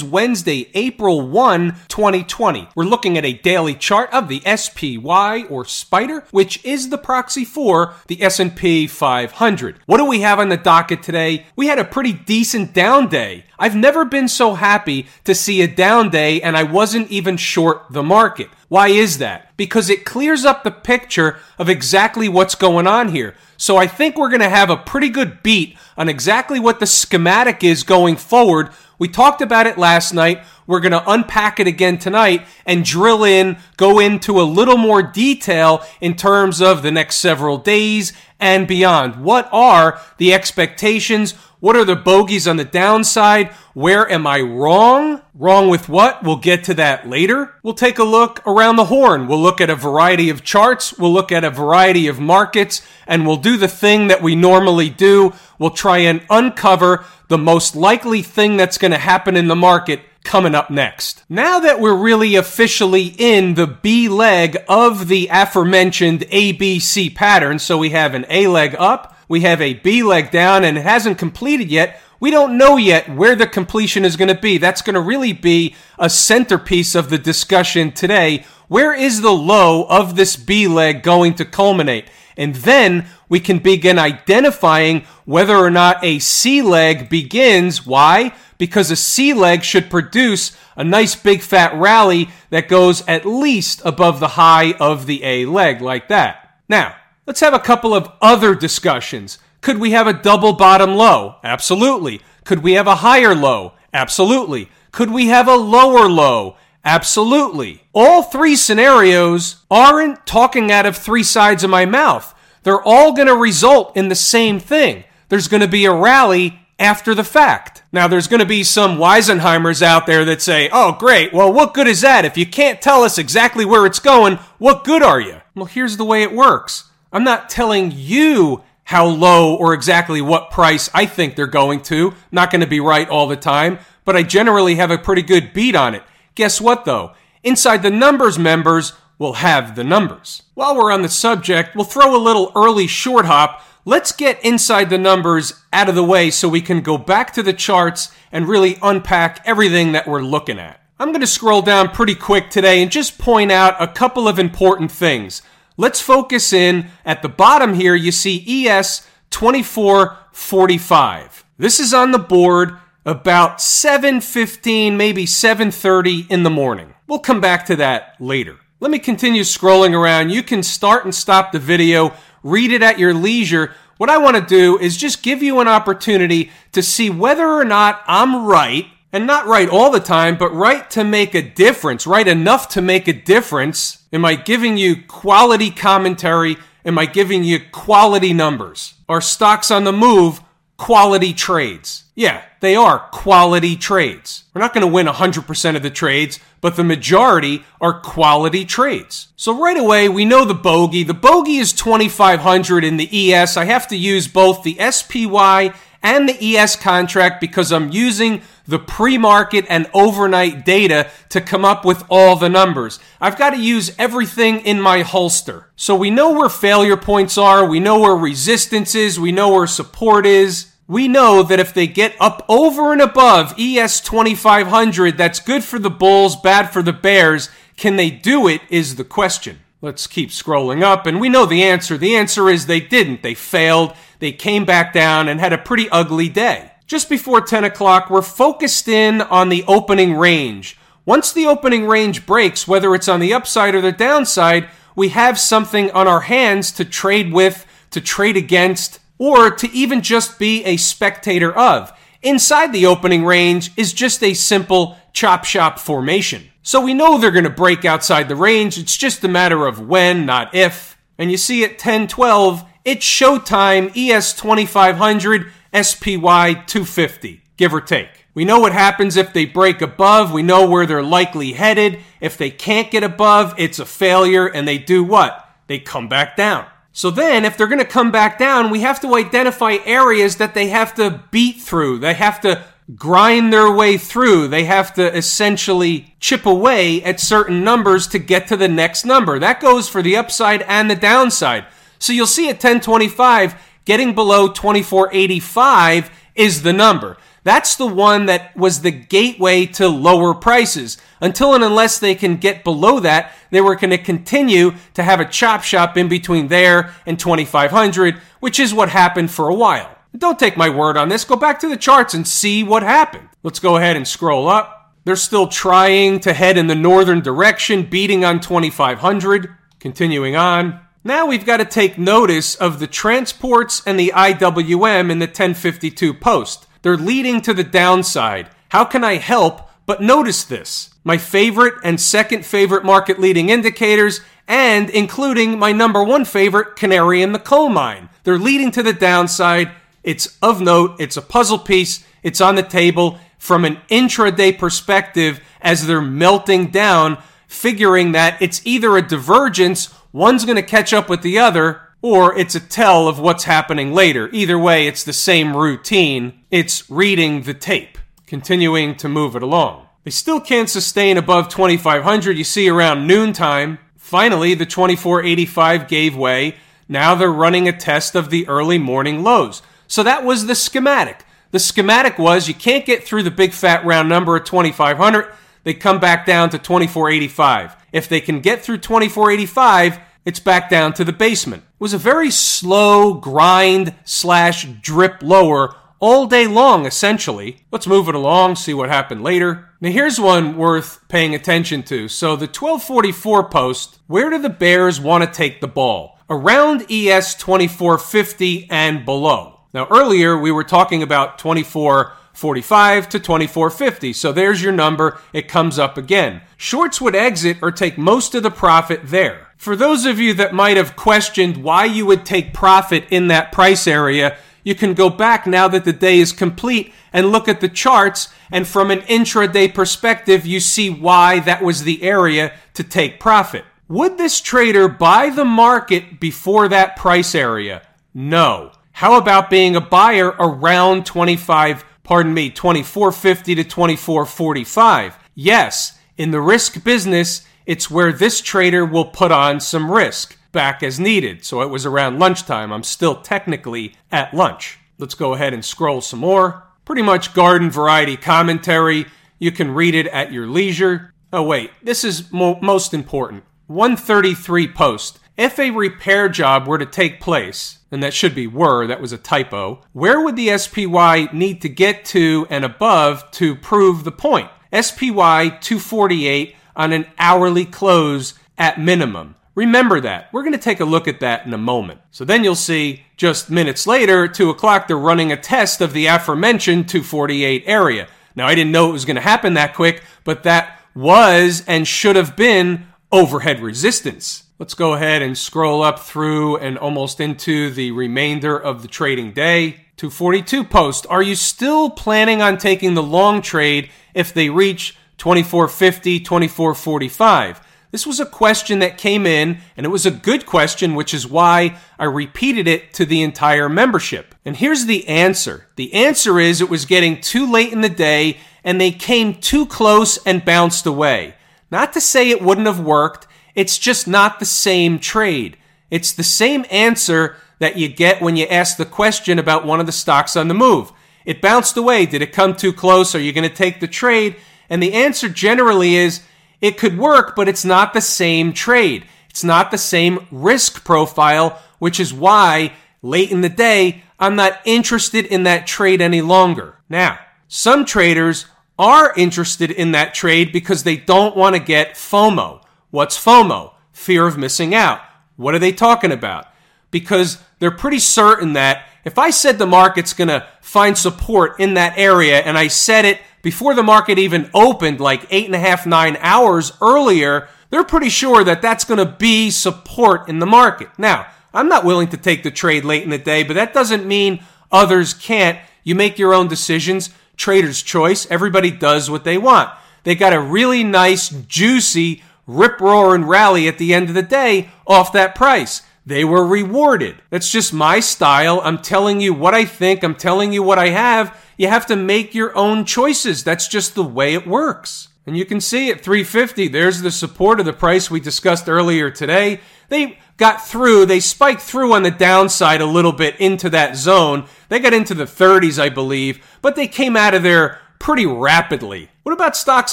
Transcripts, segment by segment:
Is Wednesday, April 1, 2020. We're looking at a daily chart of the SPY or Spider, which is the proxy for the S&P 500. What do we have on the docket today? We had a pretty decent down day. I've never been so happy to see a down day and I wasn't even short the market. Why is that? Because it clears up the picture of exactly what's going on here. So I think we're going to have a pretty good beat on exactly what the schematic is going forward we talked about it last night. We're going to unpack it again tonight and drill in, go into a little more detail in terms of the next several days and beyond. What are the expectations? What are the bogeys on the downside? Where am I wrong? Wrong with what? We'll get to that later. We'll take a look around the horn. We'll look at a variety of charts. We'll look at a variety of markets and we'll do the thing that we normally do. We'll try and uncover the most likely thing that's going to happen in the market coming up next. Now that we're really officially in the B leg of the aforementioned ABC pattern, so we have an A leg up, we have a B leg down, and it hasn't completed yet. We don't know yet where the completion is going to be. That's going to really be a centerpiece of the discussion today. Where is the low of this B leg going to culminate? And then we can begin identifying whether or not a C leg begins. Why? Because a C leg should produce a nice big fat rally that goes at least above the high of the A leg, like that. Now, let's have a couple of other discussions. Could we have a double bottom low? Absolutely. Could we have a higher low? Absolutely. Could we have a lower low? Absolutely. All three scenarios aren't talking out of three sides of my mouth. They're all going to result in the same thing. There's going to be a rally after the fact. Now, there's going to be some Weisenheimers out there that say, oh, great. Well, what good is that? If you can't tell us exactly where it's going, what good are you? Well, here's the way it works. I'm not telling you how low or exactly what price I think they're going to. Not going to be right all the time, but I generally have a pretty good beat on it. Guess what though? Inside the numbers members will have the numbers. While we're on the subject, we'll throw a little early short hop. Let's get inside the numbers out of the way so we can go back to the charts and really unpack everything that we're looking at. I'm going to scroll down pretty quick today and just point out a couple of important things. Let's focus in at the bottom here. You see ES 2445. This is on the board about 7:15, maybe 7:30 in the morning. We'll come back to that later. Let me continue scrolling around. You can start and stop the video, read it at your leisure. What I want to do is just give you an opportunity to see whether or not I'm right, and not right all the time, but right to make a difference, right enough to make a difference. Am I giving you quality commentary? Am I giving you quality numbers? Are stocks on the move quality trades? Yeah, they are quality trades. We're not going to win 100% of the trades, but the majority are quality trades. So right away, we know the bogey. The bogey is 2500 in the ES. I have to use both the SPY and the ES contract because I'm using the pre-market and overnight data to come up with all the numbers. I've got to use everything in my holster. So we know where failure points are, we know where resistance is, we know where support is, we know that if they get up over and above ES 2500, that's good for the Bulls, bad for the Bears. Can they do it? Is the question. Let's keep scrolling up, and we know the answer. The answer is they didn't. They failed. They came back down and had a pretty ugly day. Just before 10 o'clock, we're focused in on the opening range. Once the opening range breaks, whether it's on the upside or the downside, we have something on our hands to trade with, to trade against, or to even just be a spectator of. Inside the opening range is just a simple chop shop formation. So we know they're going to break outside the range. It's just a matter of when, not if. And you see at 1012, it's showtime ES 2500, SPY 250, give or take. We know what happens if they break above. We know where they're likely headed. If they can't get above, it's a failure and they do what? They come back down. So then, if they're going to come back down, we have to identify areas that they have to beat through. They have to grind their way through. They have to essentially chip away at certain numbers to get to the next number. That goes for the upside and the downside. So you'll see at 1025, getting below 2485 is the number. That's the one that was the gateway to lower prices. Until and unless they can get below that, they were going to continue to have a chop shop in between there and 2500, which is what happened for a while. Don't take my word on this. Go back to the charts and see what happened. Let's go ahead and scroll up. They're still trying to head in the northern direction, beating on 2500. Continuing on. Now we've got to take notice of the transports and the IWM in the 1052 post. They're leading to the downside. How can I help but notice this? My favorite and second favorite market leading indicators, and including my number one favorite, Canary in the Coal Mine. They're leading to the downside. It's of note, it's a puzzle piece, it's on the table from an intraday perspective as they're melting down, figuring that it's either a divergence One's going to catch up with the other, or it's a tell of what's happening later. Either way, it's the same routine. It's reading the tape, continuing to move it along. They still can't sustain above 2500. You see around noontime. Finally, the 2485 gave way. Now they're running a test of the early morning lows. So that was the schematic. The schematic was you can't get through the big fat round number of 2500. They come back down to 2485. If they can get through 2485, it's back down to the basement. It was a very slow grind slash drip lower all day long, essentially. Let's move it along, see what happened later. Now, here's one worth paying attention to. So, the 1244 post, where do the Bears want to take the ball? Around ES 2450 and below. Now, earlier we were talking about 2445 to 2450. So there's your number. It comes up again. Shorts would exit or take most of the profit there. For those of you that might have questioned why you would take profit in that price area, you can go back now that the day is complete and look at the charts. And from an intraday perspective, you see why that was the area to take profit. Would this trader buy the market before that price area? No. How about being a buyer around 25 pardon me, 2450 to 2445. Yes, in the risk business, it's where this trader will put on some risk back as needed. So it was around lunchtime. I'm still technically at lunch. Let's go ahead and scroll some more. Pretty much garden variety commentary. You can read it at your leisure. Oh, wait, this is mo- most important. 133 post. If a repair job were to take place, and that should be were, that was a typo. Where would the SPY need to get to and above to prove the point? SPY 248 on an hourly close at minimum. Remember that. We're going to take a look at that in a moment. So then you'll see just minutes later, 2 o'clock, they're running a test of the aforementioned 248 area. Now, I didn't know it was going to happen that quick, but that was and should have been overhead resistance. Let's go ahead and scroll up through and almost into the remainder of the trading day. 242 post. Are you still planning on taking the long trade if they reach 2450, 2445? This was a question that came in, and it was a good question, which is why I repeated it to the entire membership. And here's the answer the answer is it was getting too late in the day, and they came too close and bounced away. Not to say it wouldn't have worked, it's just not the same trade. It's the same answer that you get when you ask the question about one of the stocks on the move. It bounced away. Did it come too close? Are you going to take the trade? And the answer generally is it could work, but it's not the same trade. It's not the same risk profile, which is why late in the day, I'm not interested in that trade any longer. Now, some traders are interested in that trade because they don't want to get FOMO. What's FOMO? Fear of missing out. What are they talking about? Because they're pretty certain that if I said the market's going to find support in that area and I said it before the market even opened, like eight and a half, nine hours earlier, they're pretty sure that that's going to be support in the market. Now, I'm not willing to take the trade late in the day, but that doesn't mean others can't. You make your own decisions. Trader's choice. Everybody does what they want. They got a really nice, juicy rip roaring rally at the end of the day off that price. they were rewarded. That's just my style. I'm telling you what I think. I'm telling you what I have. You have to make your own choices. That's just the way it works. And you can see at 350, there's the support of the price we discussed earlier today. They got through, they spiked through on the downside a little bit into that zone. They got into the 30s, I believe, but they came out of there pretty rapidly. What about stocks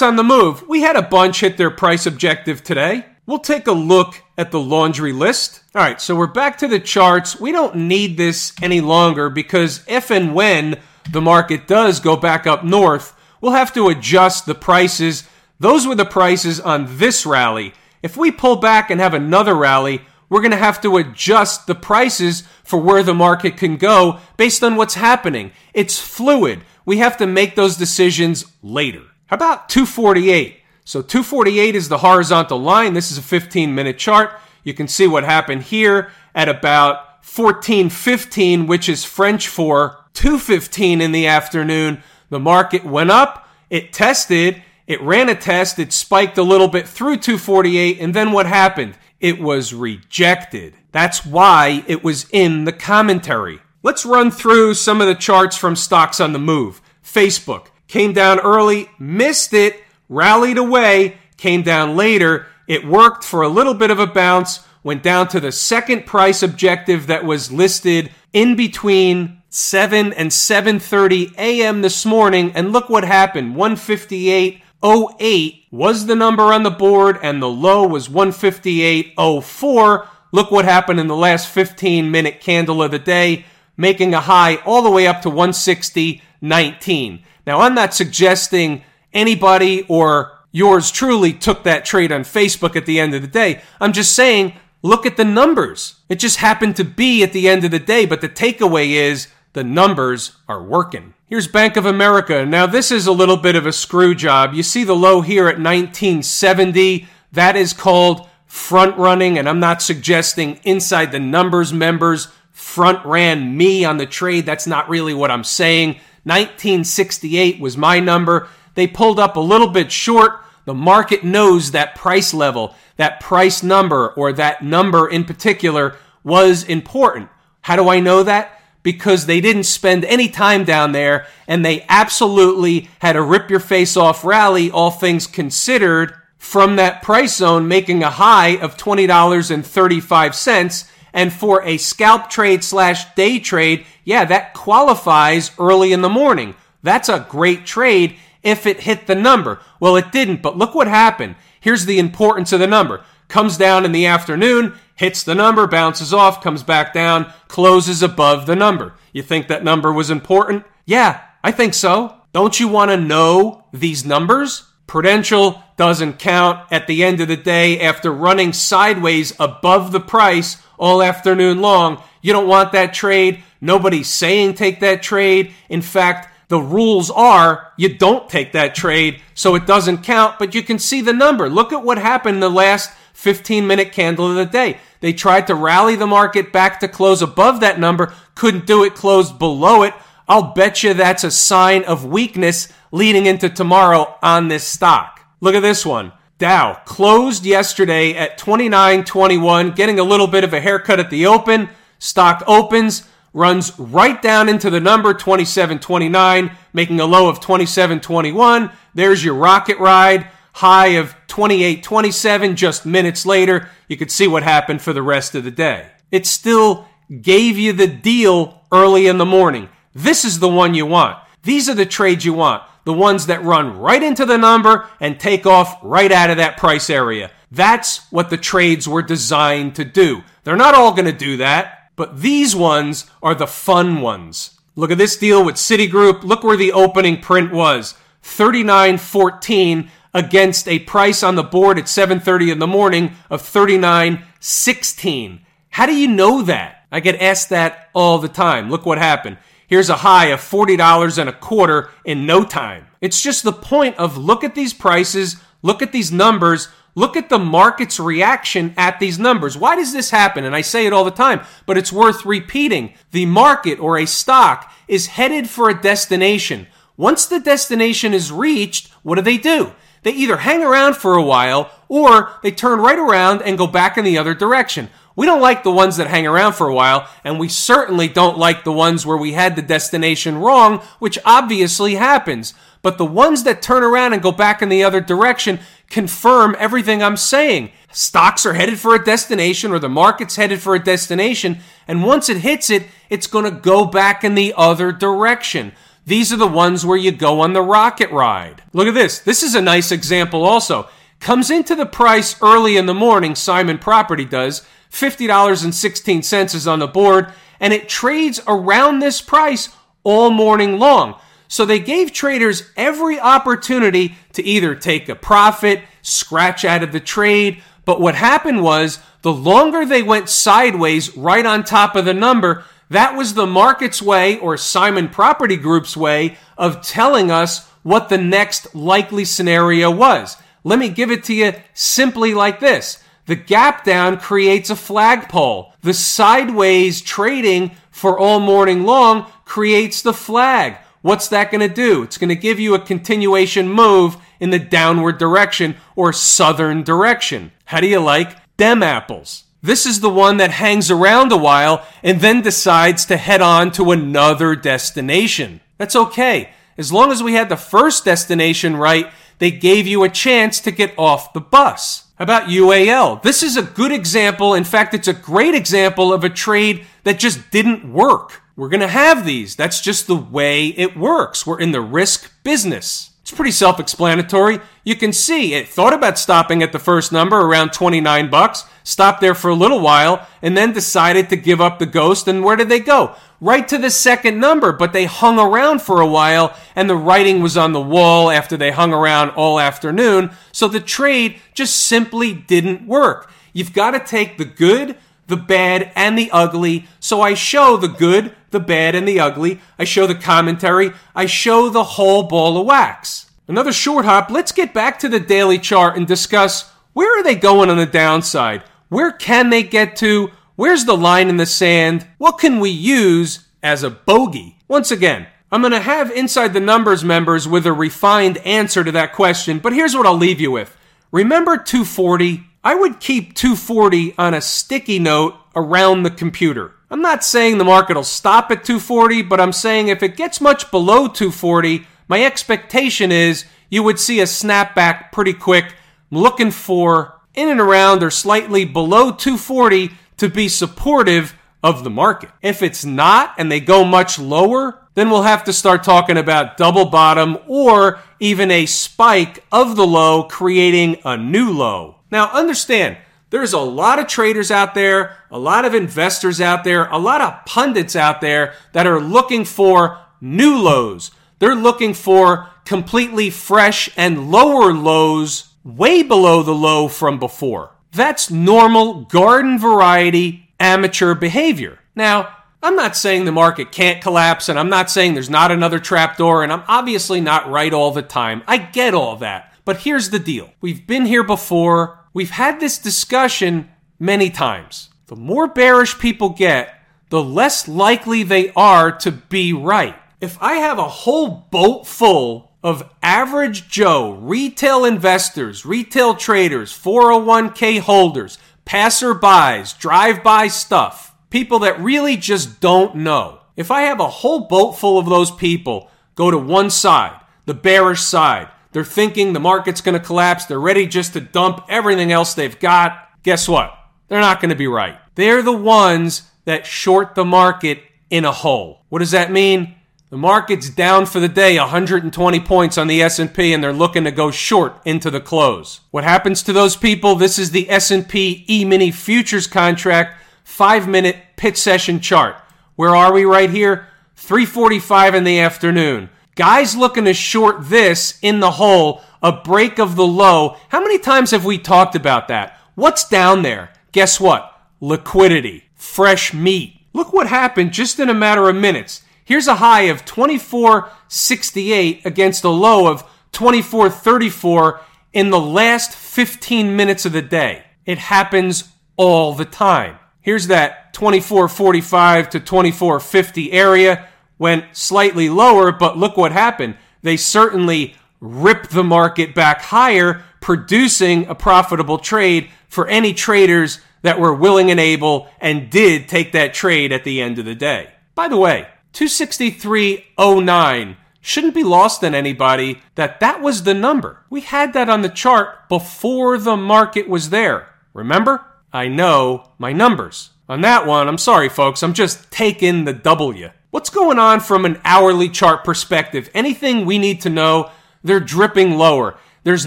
on the move? We had a bunch hit their price objective today. We'll take a look at the laundry list. All right, so we're back to the charts. We don't need this any longer because if and when the market does go back up north, we'll have to adjust the prices. Those were the prices on this rally. If we pull back and have another rally, we're going to have to adjust the prices for where the market can go based on what's happening. It's fluid. We have to make those decisions later. How about 248? So 248 is the horizontal line. This is a 15 minute chart. You can see what happened here at about 1415, which is French for 215 in the afternoon. The market went up, it tested, it ran a test, it spiked a little bit through 248, and then what happened? It was rejected. That's why it was in the commentary. Let's run through some of the charts from stocks on the move. Facebook came down early, missed it, rallied away, came down later. It worked for a little bit of a bounce, went down to the second price objective that was listed in between 7 and 7:30 a.m. this morning and look what happened. 158.08 was the number on the board and the low was 158.04 look what happened in the last 15 minute candle of the day making a high all the way up to 160.19 now I'm not suggesting anybody or yours truly took that trade on Facebook at the end of the day. I'm just saying look at the numbers. It just happened to be at the end of the day but the takeaway is the numbers are working. Here's Bank of America. Now, this is a little bit of a screw job. You see the low here at 1970. That is called front running, and I'm not suggesting inside the numbers members front ran me on the trade. That's not really what I'm saying. 1968 was my number. They pulled up a little bit short. The market knows that price level, that price number, or that number in particular was important. How do I know that? Because they didn't spend any time down there and they absolutely had a rip your face off rally, all things considered, from that price zone, making a high of $20.35. And for a scalp trade slash day trade, yeah, that qualifies early in the morning. That's a great trade if it hit the number. Well, it didn't, but look what happened. Here's the importance of the number. Comes down in the afternoon, hits the number, bounces off, comes back down, closes above the number. You think that number was important? Yeah, I think so. Don't you want to know these numbers? Prudential doesn't count at the end of the day after running sideways above the price all afternoon long. You don't want that trade. Nobody's saying take that trade. In fact, the rules are you don't take that trade, so it doesn't count, but you can see the number. Look at what happened the last 15 minute candle of the day. They tried to rally the market back to close above that number, couldn't do it, closed below it. I'll bet you that's a sign of weakness leading into tomorrow on this stock. Look at this one. Dow closed yesterday at 29.21, getting a little bit of a haircut at the open. Stock opens, runs right down into the number 27.29, making a low of 27.21. There's your rocket ride high of 28.27 just minutes later. You could see what happened for the rest of the day. It still gave you the deal early in the morning. This is the one you want. These are the trades you want. The ones that run right into the number and take off right out of that price area. That's what the trades were designed to do. They're not all going to do that, but these ones are the fun ones. Look at this deal with Citigroup. Look where the opening print was. 39.14 against a price on the board at 7:30 in the morning of 39.16. How do you know that? I get asked that all the time. Look what happened. Here's a high of $40 and a quarter in no time. It's just the point of look at these prices, look at these numbers, look at the market's reaction at these numbers. Why does this happen? And I say it all the time, but it's worth repeating. The market or a stock is headed for a destination. Once the destination is reached, what do they do? They either hang around for a while or they turn right around and go back in the other direction. We don't like the ones that hang around for a while, and we certainly don't like the ones where we had the destination wrong, which obviously happens. But the ones that turn around and go back in the other direction confirm everything I'm saying. Stocks are headed for a destination or the market's headed for a destination, and once it hits it, it's going to go back in the other direction. These are the ones where you go on the rocket ride. Look at this. This is a nice example also. Comes into the price early in the morning, Simon Property does. $50.16 is on the board, and it trades around this price all morning long. So they gave traders every opportunity to either take a profit, scratch out of the trade, but what happened was the longer they went sideways right on top of the number, that was the market's way or Simon Property Group's way of telling us what the next likely scenario was. Let me give it to you simply like this. The gap down creates a flagpole. The sideways trading for all morning long creates the flag. What's that going to do? It's going to give you a continuation move in the downward direction or southern direction. How do you like dem apples? This is the one that hangs around a while and then decides to head on to another destination. That's okay. As long as we had the first destination right, they gave you a chance to get off the bus. How about UAL? This is a good example. In fact, it's a great example of a trade that just didn't work. We're going to have these. That's just the way it works. We're in the risk business. It's pretty self-explanatory. You can see it thought about stopping at the first number around 29 bucks, stopped there for a little while, and then decided to give up the ghost. And where did they go? Right to the second number, but they hung around for a while and the writing was on the wall after they hung around all afternoon. So the trade just simply didn't work. You've got to take the good, the bad, and the ugly. So I show the good, the bad, and the ugly. I show the commentary. I show the whole ball of wax. Another short hop. Let's get back to the daily chart and discuss where are they going on the downside? Where can they get to? Where's the line in the sand? What can we use as a bogey? Once again, I'm going to have Inside the Numbers members with a refined answer to that question, but here's what I'll leave you with. Remember 240? I would keep 240 on a sticky note around the computer. I'm not saying the market will stop at 240, but I'm saying if it gets much below 240, my expectation is you would see a snapback pretty quick. I'm looking for in and around or slightly below 240 to be supportive of the market. If it's not and they go much lower, then we'll have to start talking about double bottom or even a spike of the low creating a new low. Now understand, there's a lot of traders out there, a lot of investors out there, a lot of pundits out there that are looking for new lows. They're looking for completely fresh and lower lows way below the low from before. That's normal garden variety amateur behavior. Now, I'm not saying the market can't collapse and I'm not saying there's not another trapdoor and I'm obviously not right all the time. I get all that. But here's the deal. We've been here before. We've had this discussion many times. The more bearish people get, the less likely they are to be right. If I have a whole boat full of average Joe, retail investors, retail traders, 401k holders, passerbys, drive by stuff, people that really just don't know. If I have a whole boat full of those people go to one side, the bearish side, they're thinking the market's going to collapse. They're ready just to dump everything else they've got. Guess what? They're not going to be right. They're the ones that short the market in a hole. What does that mean? The market's down for the day 120 points on the S&P and they're looking to go short into the close. What happens to those people? This is the S&P E-mini futures contract 5-minute pit session chart. Where are we right here? 3:45 in the afternoon. Guys looking to short this in the hole, a break of the low. How many times have we talked about that? What's down there? Guess what? Liquidity. Fresh meat. Look what happened just in a matter of minutes. Here's a high of 24.68 against a low of 24.34 in the last 15 minutes of the day. It happens all the time. Here's that 24.45 to 24.50 area went slightly lower, but look what happened. They certainly ripped the market back higher, producing a profitable trade for any traders that were willing and able and did take that trade at the end of the day. By the way, 263.09 shouldn't be lost on anybody that that was the number. We had that on the chart before the market was there. Remember? I know my numbers. On that one, I'm sorry, folks, I'm just taking the W. What's going on from an hourly chart perspective? Anything we need to know? They're dripping lower. There's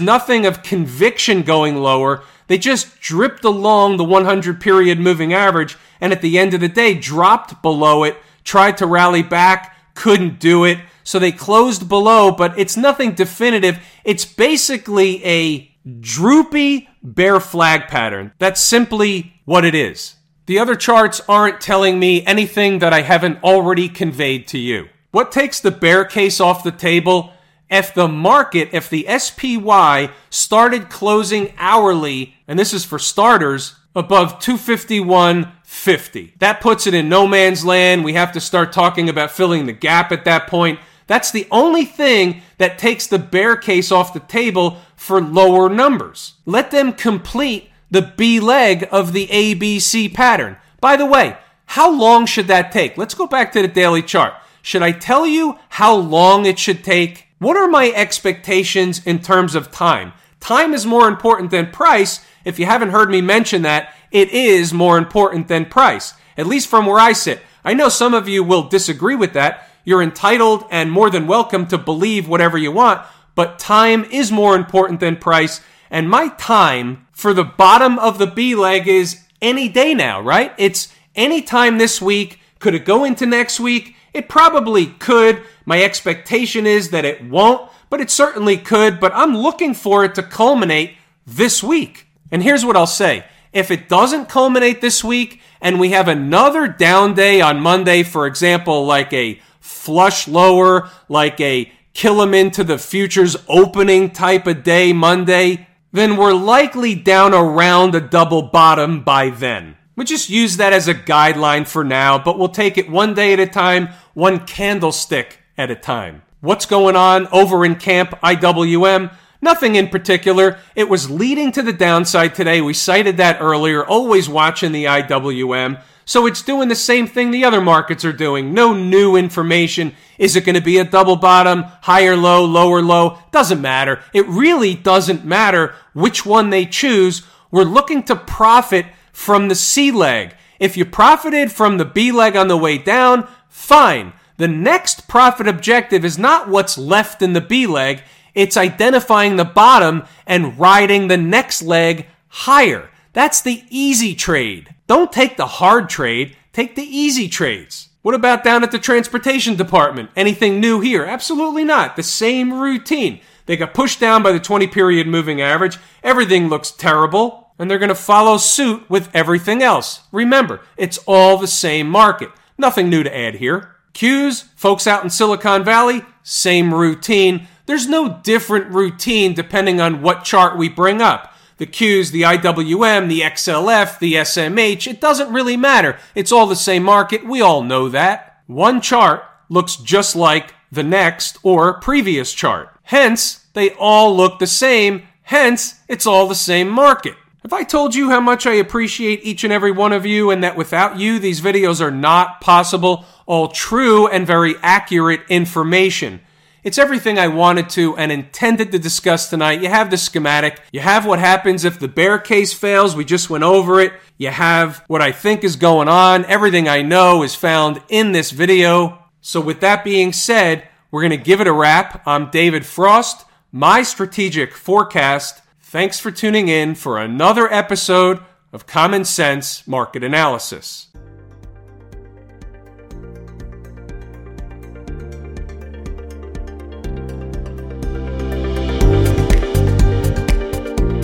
nothing of conviction going lower. They just dripped along the 100 period moving average and at the end of the day dropped below it, tried to rally back, couldn't do it. So they closed below, but it's nothing definitive. It's basically a droopy bear flag pattern. That's simply what it is. The other charts aren't telling me anything that I haven't already conveyed to you. What takes the bear case off the table? If the market, if the SPY started closing hourly, and this is for starters, above 251.50. That puts it in no man's land. We have to start talking about filling the gap at that point. That's the only thing that takes the bear case off the table for lower numbers. Let them complete the B leg of the ABC pattern. By the way, how long should that take? Let's go back to the daily chart. Should I tell you how long it should take? What are my expectations in terms of time? Time is more important than price. If you haven't heard me mention that, it is more important than price, at least from where I sit. I know some of you will disagree with that. You're entitled and more than welcome to believe whatever you want, but time is more important than price. And my time for the bottom of the B leg is any day now, right? It's any time this week. Could it go into next week? It probably could. My expectation is that it won't, but it certainly could. But I'm looking for it to culminate this week. And here's what I'll say. If it doesn't culminate this week and we have another down day on Monday, for example, like a flush lower, like a kill them into the futures opening type of day Monday, then we're likely down around a double bottom by then. We just use that as a guideline for now, but we'll take it one day at a time, one candlestick at a time. What's going on over in Camp IWM? Nothing in particular. It was leading to the downside today. We cited that earlier, always watching the IWM. So it's doing the same thing the other markets are doing. No new information. Is it going to be a double bottom, higher low, lower low? Doesn't matter. It really doesn't matter which one they choose. We're looking to profit from the C leg. If you profited from the B leg on the way down, fine. The next profit objective is not what's left in the B leg. It's identifying the bottom and riding the next leg higher. That's the easy trade. Don't take the hard trade, take the easy trades. What about down at the transportation department? Anything new here? Absolutely not. The same routine. They got pushed down by the 20 period moving average. Everything looks terrible, and they're going to follow suit with everything else. Remember, it's all the same market. Nothing new to add here. Qs, folks out in Silicon Valley, same routine. There's no different routine depending on what chart we bring up the Qs, the IWM, the XLF, the SMH, it doesn't really matter. It's all the same market. We all know that. One chart looks just like the next or previous chart. Hence, they all look the same. Hence, it's all the same market. Have I told you how much I appreciate each and every one of you and that without you, these videos are not possible? All true and very accurate information. It's everything I wanted to and intended to discuss tonight. You have the schematic. You have what happens if the bear case fails. We just went over it. You have what I think is going on. Everything I know is found in this video. So with that being said, we're going to give it a wrap. I'm David Frost, my strategic forecast. Thanks for tuning in for another episode of Common Sense Market Analysis.